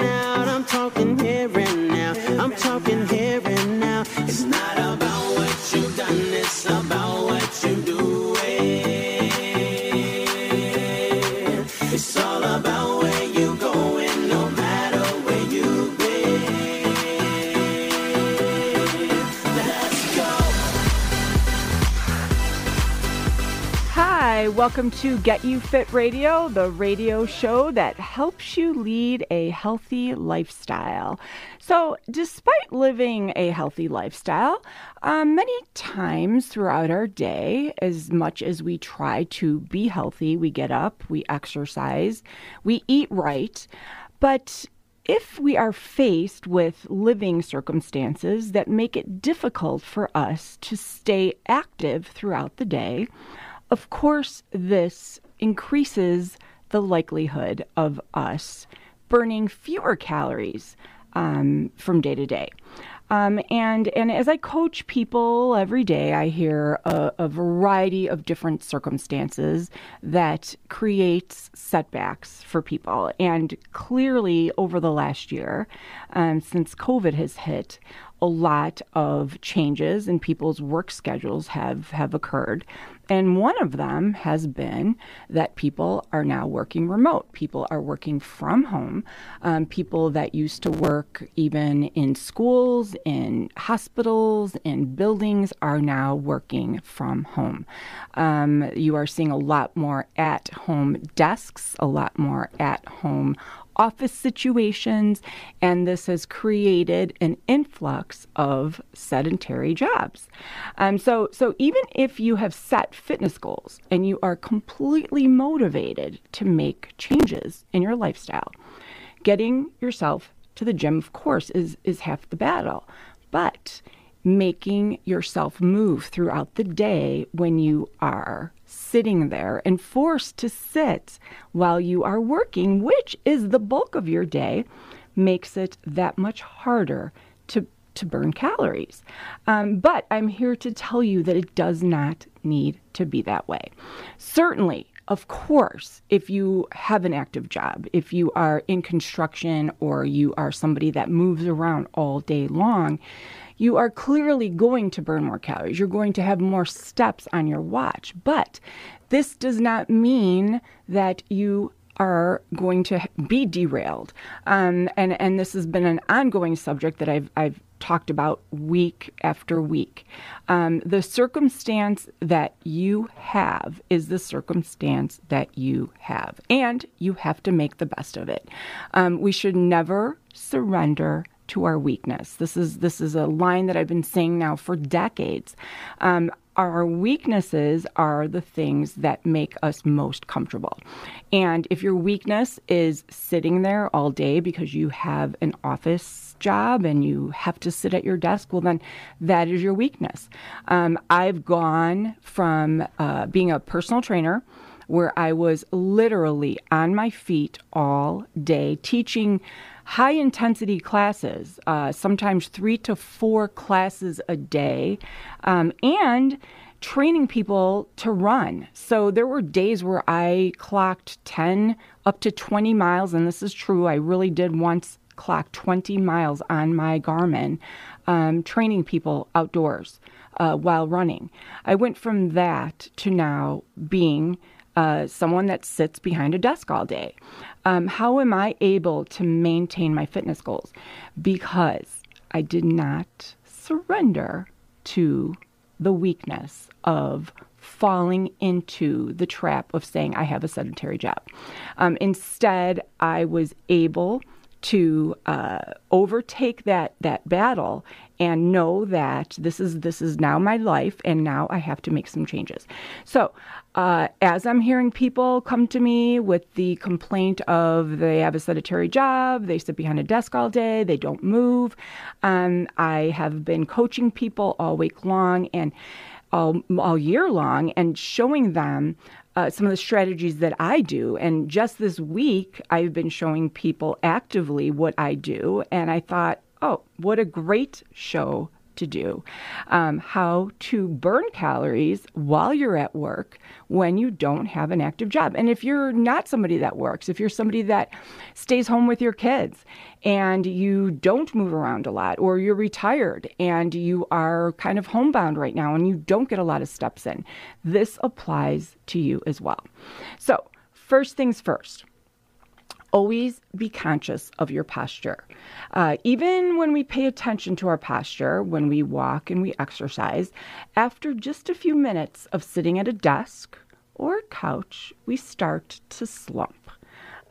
out. I'm talking here now. I'm talking here and now. It's not about what you've done, it's about what you do. It's all about where you going, no matter where you've been. Hi, welcome to Get You Fit Radio, the radio show that you lead a healthy lifestyle. So, despite living a healthy lifestyle, um, many times throughout our day, as much as we try to be healthy, we get up, we exercise, we eat right, but if we are faced with living circumstances that make it difficult for us to stay active throughout the day, of course, this increases the likelihood of us burning fewer calories um, from day to day. Um, and and as I coach people every day, I hear a, a variety of different circumstances that creates setbacks for people. And clearly, over the last year, um, since COVID has hit, a lot of changes in people's work schedules have have occurred. And one of them has been that people are now working remote. People are working from home. Um, people that used to work even in schools, in hospitals, in buildings are now working from home. Um, you are seeing a lot more at home desks, a lot more at home office situations, and this has created an influx of sedentary jobs. Um, so, so even if you have set fitness goals and you are completely motivated to make changes in your lifestyle, getting yourself to the gym, of course, is is half the battle, but making yourself move throughout the day when you are sitting there and forced to sit while you are working, which is the bulk of your day, makes it that much harder to, to burn calories. Um, but I'm here to tell you that it does not need to be that way. Certainly, of course, if you have an active job, if you are in construction or you are somebody that moves around all day long, you are clearly going to burn more calories. You're going to have more steps on your watch. But this does not mean that you are going to be derailed. Um, and, and this has been an ongoing subject that I've, I've talked about week after week. Um, the circumstance that you have is the circumstance that you have, and you have to make the best of it. Um, we should never surrender to our weakness. This is this is a line that I've been saying now for decades. Um, our weaknesses are the things that make us most comfortable. And if your weakness is sitting there all day because you have an office job and you have to sit at your desk, well, then that is your weakness. Um, I've gone from uh, being a personal trainer where I was literally on my feet all day teaching high intensity classes, uh, sometimes three to four classes a day, um, and training people to run. So there were days where I clocked 10 up to 20 miles, and this is true. I really did once clock 20 miles on my Garmin, um, training people outdoors uh, while running. I went from that to now being uh, someone that sits behind a desk all day. Um, how am I able to maintain my fitness goals? Because I did not surrender to the weakness of falling into the trap of saying I have a sedentary job. Um, instead, I was able to uh, overtake that that battle and know that this is this is now my life and now I have to make some changes. So uh, as I'm hearing people come to me with the complaint of they have a sedentary job, they sit behind a desk all day, they don't move, um, I have been coaching people all week long and all, all year long and showing them uh, some of the strategies that I do. And just this week, I've been showing people actively what I do. And I thought, oh, what a great show to do, um, how to burn calories while you're at work when you don't have an active job. And if you're not somebody that works, if you're somebody that stays home with your kids and you don't move around a lot, or you're retired and you are kind of homebound right now and you don't get a lot of steps in, this applies to you as well. So, first things first always be conscious of your posture. Uh, even when we pay attention to our posture, when we walk and we exercise, after just a few minutes of sitting at a desk or couch, we start to slump.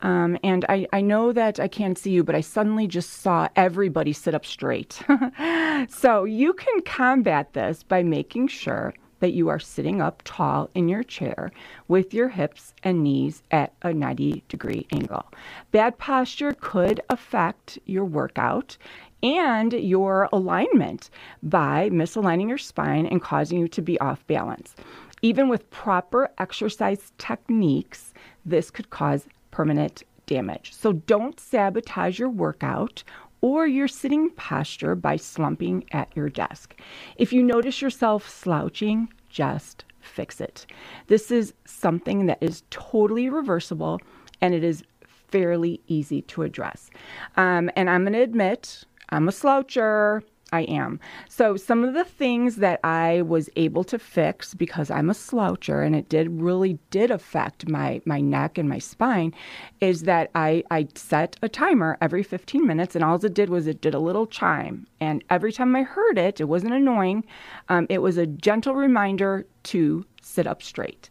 Um, and I, I know that I can't see you, but I suddenly just saw everybody sit up straight. so you can combat this by making sure that you are sitting up tall in your chair with your hips and knees at a 90 degree angle. Bad posture could affect your workout and your alignment by misaligning your spine and causing you to be off balance. Even with proper exercise techniques, this could cause permanent damage. So don't sabotage your workout or your sitting posture by slumping at your desk. If you notice yourself slouching, just fix it. This is something that is totally reversible and it is fairly easy to address. Um, and I'm going to admit, I'm a sloucher. I am. So, some of the things that I was able to fix because I'm a sloucher and it did really did affect my, my neck and my spine is that I, I set a timer every 15 minutes and all it did was it did a little chime. And every time I heard it, it wasn't annoying, um, it was a gentle reminder to sit up straight.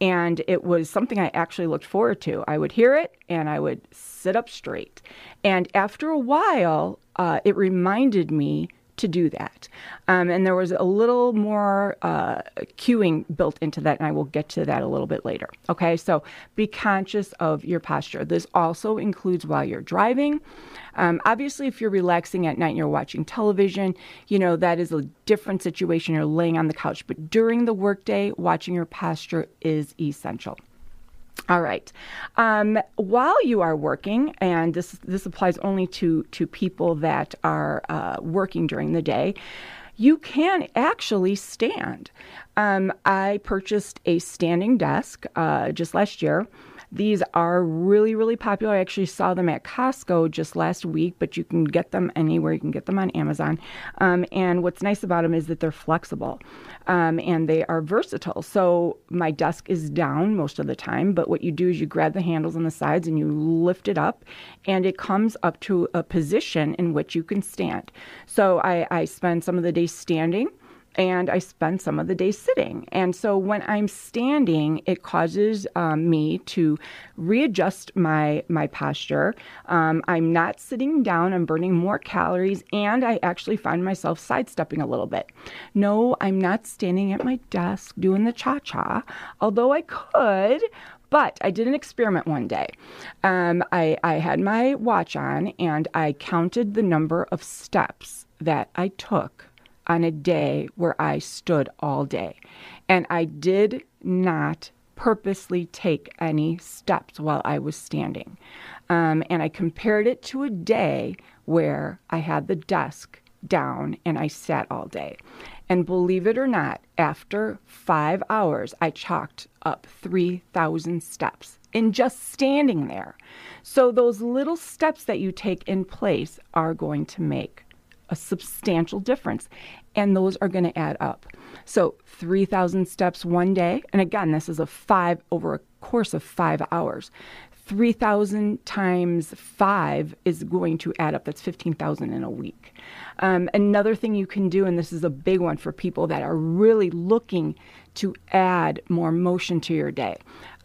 And it was something I actually looked forward to. I would hear it and I would sit up straight. And after a while, uh, it reminded me to do that. Um, and there was a little more uh, cueing built into that, and I will get to that a little bit later. Okay, so be conscious of your posture. This also includes while you're driving. Um, obviously, if you're relaxing at night and you're watching television, you know that is a different situation. You're laying on the couch, but during the workday, watching your posture is essential. All right. Um, while you are working, and this this applies only to to people that are uh, working during the day, you can actually stand. Um, I purchased a standing desk uh, just last year. These are really, really popular. I actually saw them at Costco just last week, but you can get them anywhere. You can get them on Amazon. Um, and what's nice about them is that they're flexible um, and they are versatile. So my desk is down most of the time, but what you do is you grab the handles on the sides and you lift it up, and it comes up to a position in which you can stand. So I, I spend some of the day standing and I spend some of the day sitting. And so when I'm standing, it causes um, me to readjust my my posture. Um, I'm not sitting down. I'm burning more calories, and I actually find myself sidestepping a little bit. No, I'm not standing at my desk doing the cha cha, although I could. But I did an experiment one day. Um, I, I had my watch on and I counted the number of steps that I took on a day where I stood all day. And I did not purposely take any steps while I was standing. Um, and I compared it to a day where I had the desk down and I sat all day. And believe it or not, after five hours, I chalked up 3,000 steps in just standing there. So, those little steps that you take in place are going to make a substantial difference. And those are going to add up. So 3,000 steps one day. And again, this is a five over a course of five hours. 3,000 times five is going to add up. That's 15,000 in a week. Um, another thing you can do, and this is a big one for people that are really looking to add more motion to your day.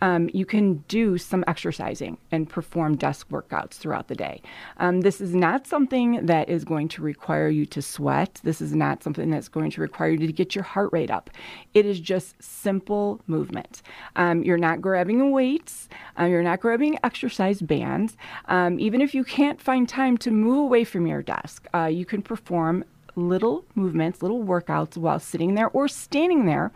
Um, you can do some exercising and perform desk workouts throughout the day. Um, this is not something that is going to require you to sweat. This is not something that's going to require you to get your heart rate up. It is just simple movement. Um, you're not grabbing weights, uh, you're not grabbing exercise bands. Um, even if you can't find time to move away from your desk, uh, you can perform little movements, little workouts while sitting there or standing there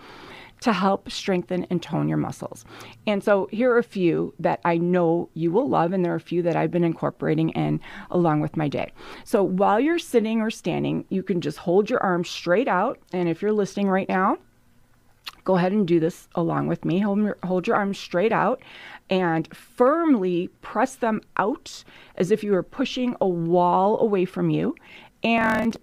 to help strengthen and tone your muscles. And so here are a few that I know you will love, and there are a few that I've been incorporating in along with my day. So while you're sitting or standing, you can just hold your arms straight out. And if you're listening right now, go ahead and do this along with me. Hold your, hold your arms straight out and firmly press them out as if you were pushing a wall away from you. And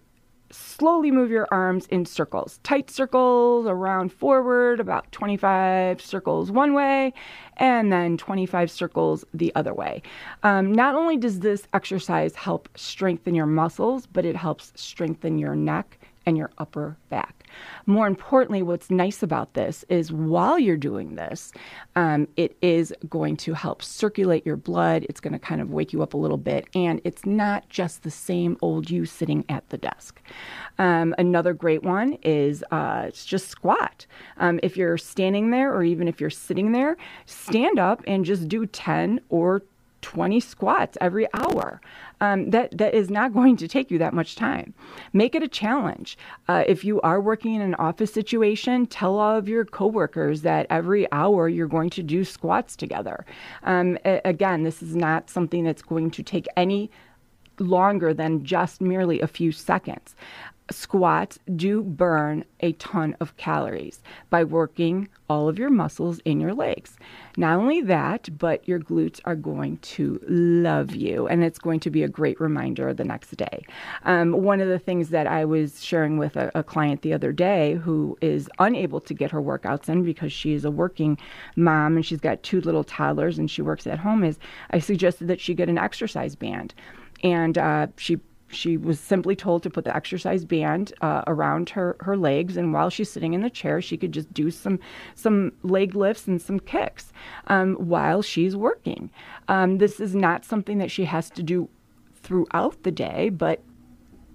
slowly move your arms in circles, tight circles around forward, about 25 circles one way, and then 25 circles the other way. Um, not only does this exercise help strengthen your muscles, but it helps strengthen your neck and your upper back. More importantly, what's nice about this is while you're doing this, um, it is going to help circulate your blood. It's going to kind of wake you up a little bit, and it's not just the same old you sitting at the desk. Um, another great one is uh, just squat. Um, if you're standing there, or even if you're sitting there, stand up and just do 10 or 20 squats every hour. Um, that that is not going to take you that much time. Make it a challenge. Uh, if you are working in an office situation, tell all of your coworkers that every hour you're going to do squats together. Um, a- again, this is not something that's going to take any longer than just merely a few seconds squats do burn a ton of calories by working all of your muscles in your legs. Not only that, but your glutes are going to love you, and it's going to be a great reminder the next day. Um, one of the things that I was sharing with a, a client the other day who is unable to get her workouts in because she is a working mom and she's got two little toddlers and she works at home is I suggested that she get an exercise band. And uh, she she was simply told to put the exercise band uh, around her, her legs, and while she's sitting in the chair, she could just do some some leg lifts and some kicks um, while she's working. Um, this is not something that she has to do throughout the day, but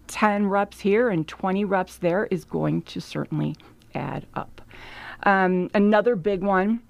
10 reps here and 20 reps there is going to certainly add up. Um, another big one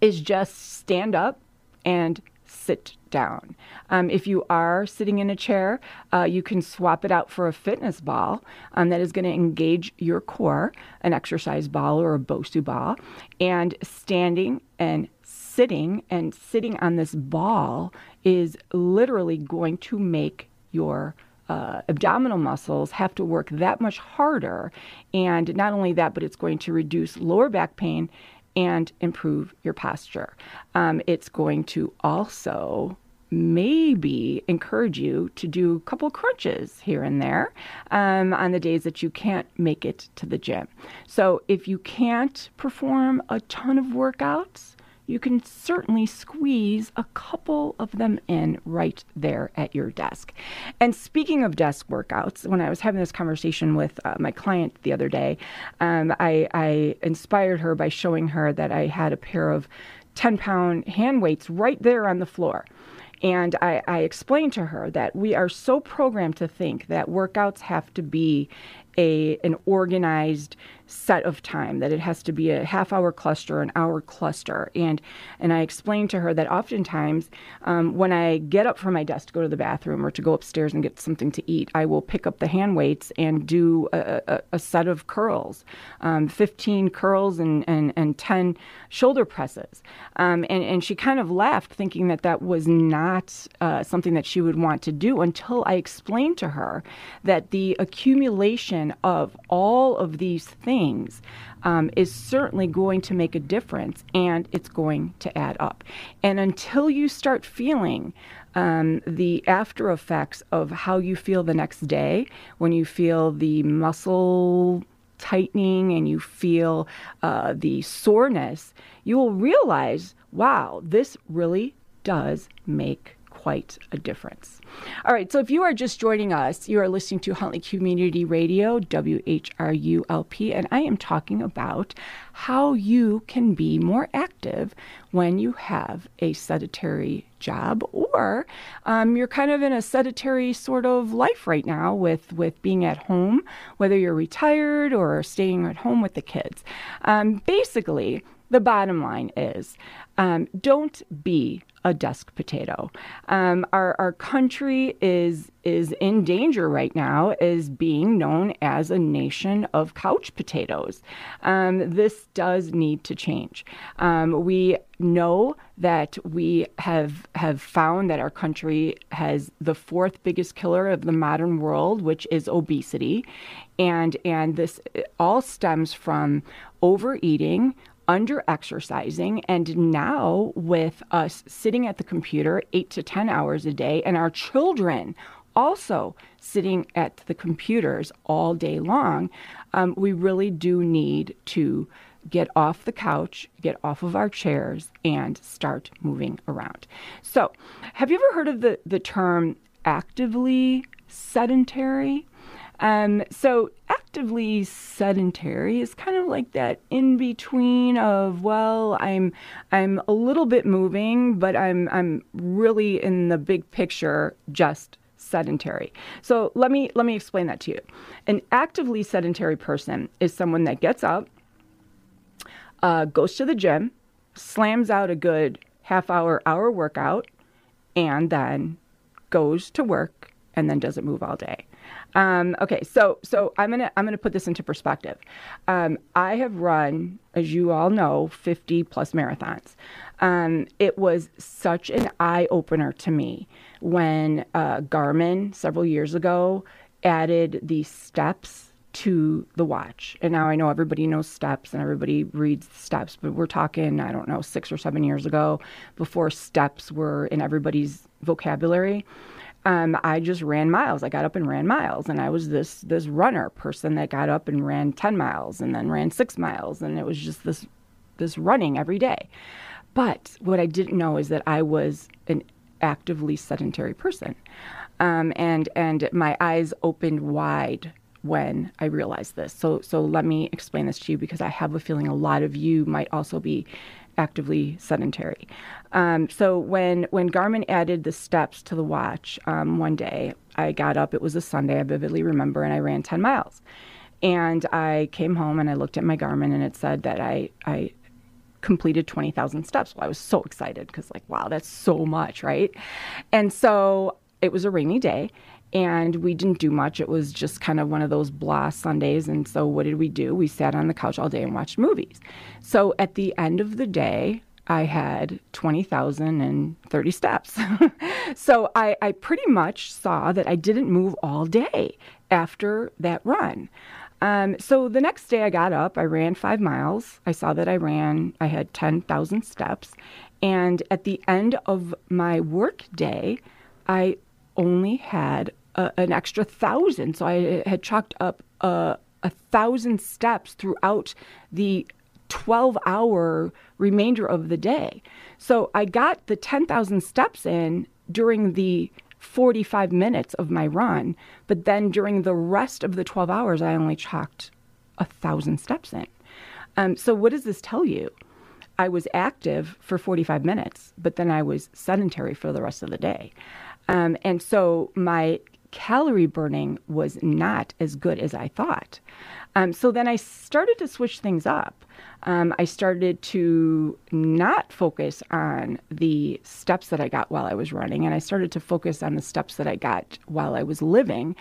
is just stand up and sit down. Um, if you are sitting in a chair, uh, you can swap it out for a fitness ball um, that is going to engage your core, an exercise ball or a Bosu ball, and standing and sitting and sitting on this ball is literally going to make your uh, abdominal muscles have to work that much harder. And not only that, but it's going to reduce lower back pain and improve your posture. Um, it's going to also maybe encourage you to do a couple crunches here and there um, on the days that you can't make it to the gym. So if you can't perform a ton of workouts, you can certainly squeeze a couple of them in right there at your desk. And speaking of desk workouts, when I was having this conversation with uh, my client the other day, um, I, I inspired her by showing her that I had a pair of 10 pound hand weights right there on the floor. And I, I, explained to her that we are so programmed to think that workouts have to be a an organized set of time that it has to be a half hour cluster an hour cluster. And and i explained to her that oftentimes um, when i get up from my desk to go to the bathroom or to go upstairs and get something to eat i will pick up the hand weights and do a, a, a set of curls um, 15 curls and, and, and 10 shoulder presses. Um, and, and she kind of laughed thinking that that was not uh, something that she would want to do until i explained to her that the accumulation of all of these things um, is certainly going to make a difference and it's going to add up. And until you start feeling um, the after effects of how you feel the next day, when you feel the muscle tightening and you feel uh, the soreness, you will realize wow, this really does make quite a difference. All right, so if you are just joining us, you are listening to Huntley Community Radio, WHRULP, and I am talking about how you can be more active when you have a sedentary job or um, you're kind of in a sedentary sort of life right now with, with being at home, whether you're retired or staying at home with the kids. Um, basically, the bottom line is um, don't be a desk potato. Um, our, our country is is in danger right now is being known as a nation of couch potatoes. Um, this does need to change. Um, we know that we have have found that our country has the fourth biggest killer of the modern world, which is obesity, and and this all stems from overeating under exercising and now with us sitting at the computer 8 to 10 hours a day and our children also sitting at the computers all day long um, we really do need to get off the couch get off of our chairs and start moving around. So have you ever heard of the, the term actively sedentary um, so actively sedentary is kind of like that in between of well, I'm I'm a little bit moving, but I'm I'm really in the big picture just sedentary. So let me let me explain that to you. An actively sedentary person is someone that gets up, uh, goes to the gym, slams out a good half hour hour workout, and then goes to work and then doesn't move all day. Um, okay, so so I'm gonna I'm gonna put this into perspective. Um, I have run, as you all know, 50 plus marathons. Um, it was such an eye opener to me when uh, Garmin several years ago added the steps to the watch. And now I know everybody knows steps and everybody reads steps, but we're talking, I don't know, six or seven years ago before steps were in everybody's vocabulary um, I just ran miles. I got up and ran miles, and I was this this runner person that got up and ran ten miles, and then ran six miles, and it was just this this running every day. But what I didn't know is that I was an actively sedentary person, um, and and my eyes opened wide when I realized this. So so let me explain this to you because I have a feeling a lot of you might also be actively sedentary. Um, so when when Garmin added the steps to the watch um, one day, I got up. It was a Sunday. I vividly remember, and I ran ten miles. And I came home and I looked at my Garmin, and it said that I I completed 20,000 steps. Well, I was so excited because, like, wow, that's so much, right? And so it was a rainy day and we didn't do much. It was just kind of one of those blah Sundays. And so, what did we do? We sat on the couch all day and watched movies. So, at the end of the day, I had 20,030 steps. so, I, I pretty much saw that I didn't move all day after that run. Um, so the next day I got up, I ran five miles. I saw that I ran, I had 10,000 steps. And at the end of my work day, I only had an extra thousand. So I had chalked up a, a thousand steps throughout the 12 hour remainder of the day. So I got the 10,000 steps in during the 45 minutes of my run, but then during the rest of the 12 hours, I only chalked a thousand steps in. Um, so, what does this tell you? I was active for 45 minutes, but then I was sedentary for the rest of the day. Um, and so my calorie burning was not as good as I thought. Um, so then I started to switch things up. Um, I started to not focus on the steps that I got while I was running, and I started to focus on the steps that I got while I was living.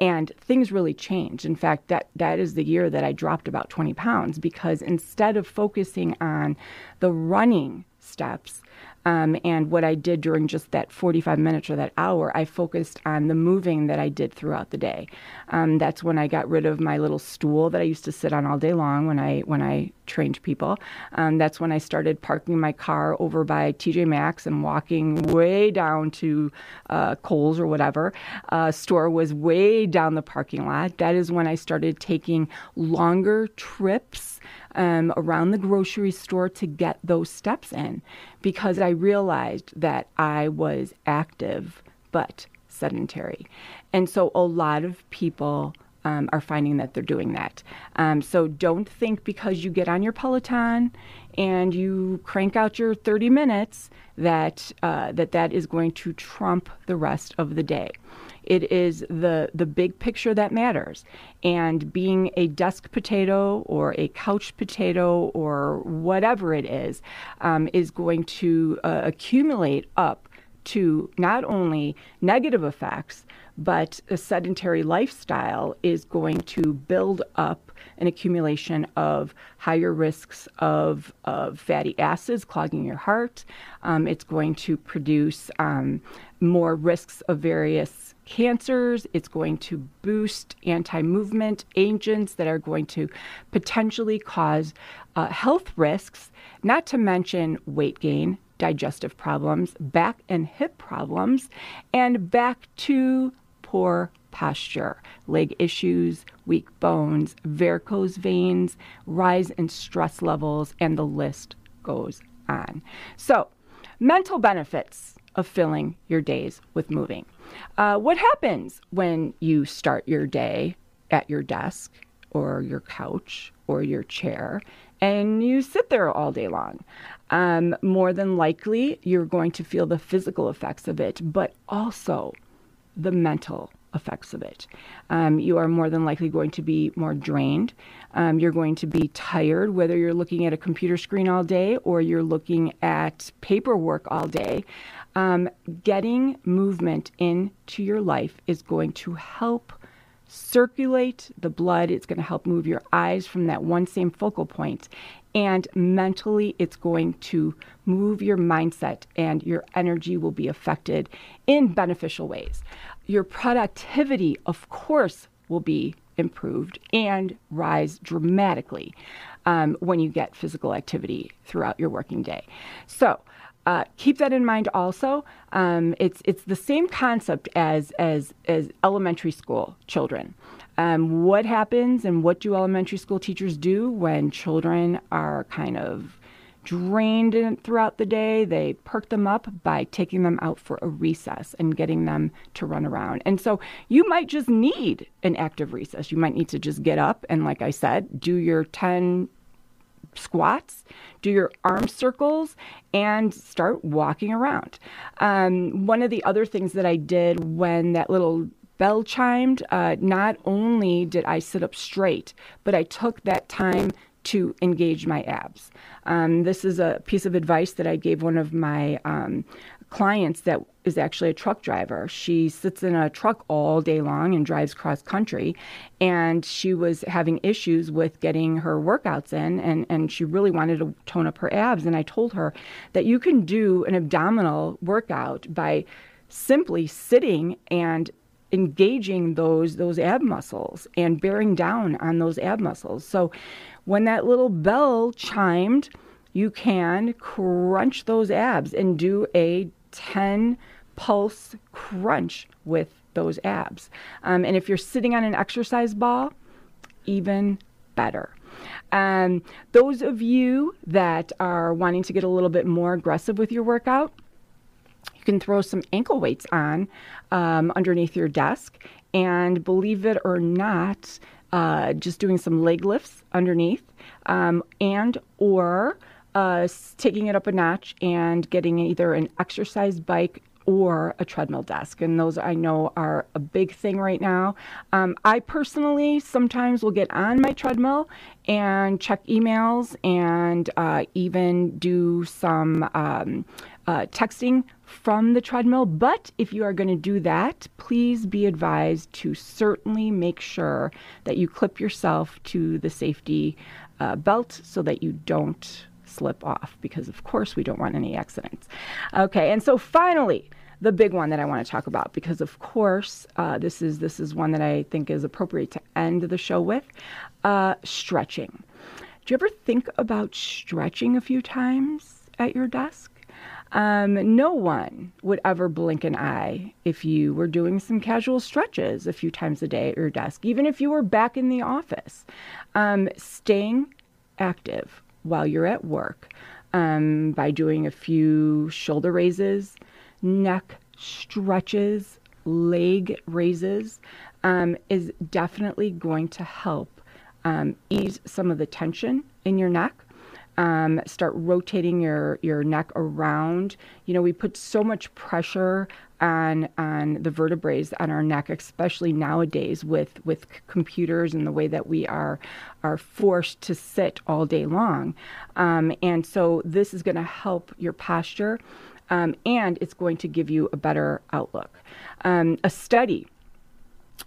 And things really changed. In fact, that, that is the year that I dropped about 20 pounds because instead of focusing on the running steps, um, and what I did during just that 45 minutes or that hour, I focused on the moving that I did throughout the day. Um, that's when I got rid of my little stool that I used to sit on all day long when I when I trained people. Um, that's when I started parking my car over by TJ Maxx and walking way down to uh, Kohl's or whatever. Uh, store was way down the parking lot. That is when I started taking longer trips um, around the grocery store to get those steps in because I realized that I was active but sedentary. And so a lot of people um, are finding that they're doing that. Um, so don't think because you get on your Peloton and you crank out your 30 minutes that uh, that that is going to trump the rest of the day. It is the the big picture that matters. And being a desk potato or a couch potato or whatever it is, um, is going to uh, accumulate up to not only negative effects, but a sedentary lifestyle is going to build up an accumulation of higher risks of, of fatty acids clogging your heart. Um, it's going to produce um, more risks of various cancers. It's going to boost anti movement agents that are going to potentially cause uh, health risks, not to mention weight gain, digestive problems, back and hip problems, and back to poor posture, leg issues, weak bones, varicose veins, rise in stress levels, and the list goes on. So, mental benefits of filling your days with moving. Uh, what happens when you start your day at your desk or your couch or your chair and you sit there all day long? Um, more than likely, you're going to feel the physical effects of it, but also the mental effects of it. Um, you are more than likely going to be more drained. Um, you're going to be tired, whether you're looking at a computer screen all day or you're looking at paperwork all day. Um, getting movement into your life is going to help circulate the blood. It's going to help move your eyes from that one same focal point. And mentally, it's going to move your mindset and your energy will be affected in beneficial ways. Your productivity, of course, will be improved and rise dramatically um, when you get physical activity throughout your working day. So, uh, keep that in mind also. Um, it's it's the same concept as as as elementary school children. Um, what happens and what do elementary school teachers do when children are kind of drained in, throughout the day? They perk them up by taking them out for a recess and getting them to run around. And so you might just need an active recess. You might need to just get up and, like I said, do your 10 squats, do your arm circles, and start walking around. Um, one of the other things that I did when that little bell chimed, uh, not only did I sit up straight, but I took that time to engage my abs. Um, this is a piece of advice that I gave one of my um, clients that is actually a truck driver. She sits in a truck all day long and drives cross country. And she was having issues with getting her workouts in, and, and she really wanted to tone up her abs. And I told her that you can do an abdominal workout by simply sitting and engaging those those ab muscles and bearing down on those ab muscles. So when that little bell chimed, you can crunch those abs and do a 10 pulse crunch with those abs. Um, and if you're sitting on an exercise ball, even better. Um, those of you that are wanting to get a little bit more aggressive with your workout, you can throw some ankle weights on um, underneath your desk. And believe it or not, uh, just doing some leg lifts underneath um, and or uh, taking it up a notch and getting either an exercise bike or a treadmill desk. And those I know are a big thing right now. Um, I personally sometimes will get on my treadmill and check emails and uh, even do some um, uh, texting from the treadmill. But if you are going to do that, please be advised to certainly make sure that you clip yourself to the safety uh, belt so that you don't slip off because, of course, we don't want any accidents. Okay, and so finally, the big one that I want to talk about because, of course, uh, this is this is one that I think is appropriate to end the show with uh, stretching. Do you ever think about stretching a few times at your desk? Um, no one would ever blink an eye if you were doing some casual stretches a few times a day at your desk, even if you were back in the office. Um, staying active while you're at work um, by doing a few shoulder raises, neck stretches, leg raises um, is definitely going to help um, ease some of the tension in your neck. Um, start rotating your your neck around. You know, we put so much pressure on on the vertebrae on our neck, especially nowadays with with computers and the way that we are are forced to sit all day long. Um, and so this is going to help your posture, um, and it's going to give you a better outlook. Um, a study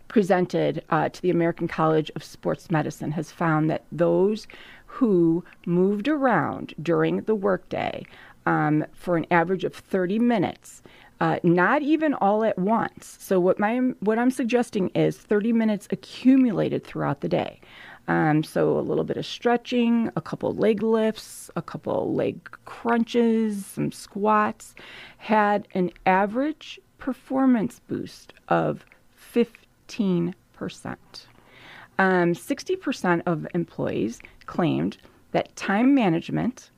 presented uh, to the American College of Sports Medicine has found that those who moved around during the workday um, for an average of 30 minutes, uh, not even all at once. So what my what I'm suggesting is 30 minutes accumulated throughout the day. Um, so a little bit of stretching, a couple leg lifts, a couple leg crunches, some squats, had an average performance boost of 15%. Um, 60% of employees claimed that time management,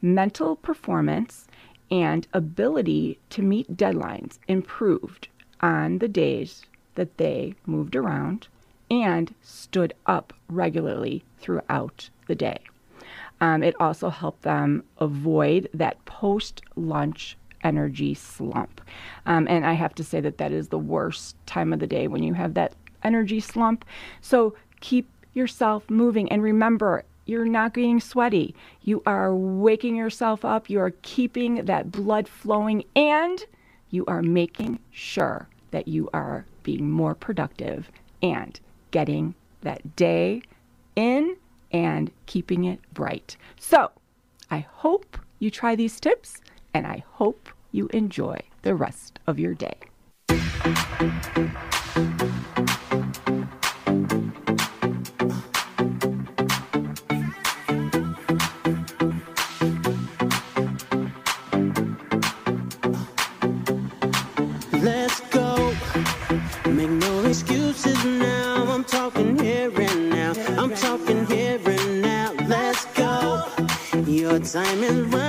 mental performance, and ability to meet deadlines improved on the days that they moved around and stood up regularly throughout the day. Um, it also helped them avoid that post lunch energy slump. Um, and I have to say that that is the worst time of the day when you have that energy slump. So keep yourself moving. And remember, you're not getting sweaty. You are waking yourself up. You are keeping that blood flowing and you are making sure that you are being more productive and getting that day in and keeping it bright. So I hope you try these tips and I hope you enjoy the rest of your day. Your time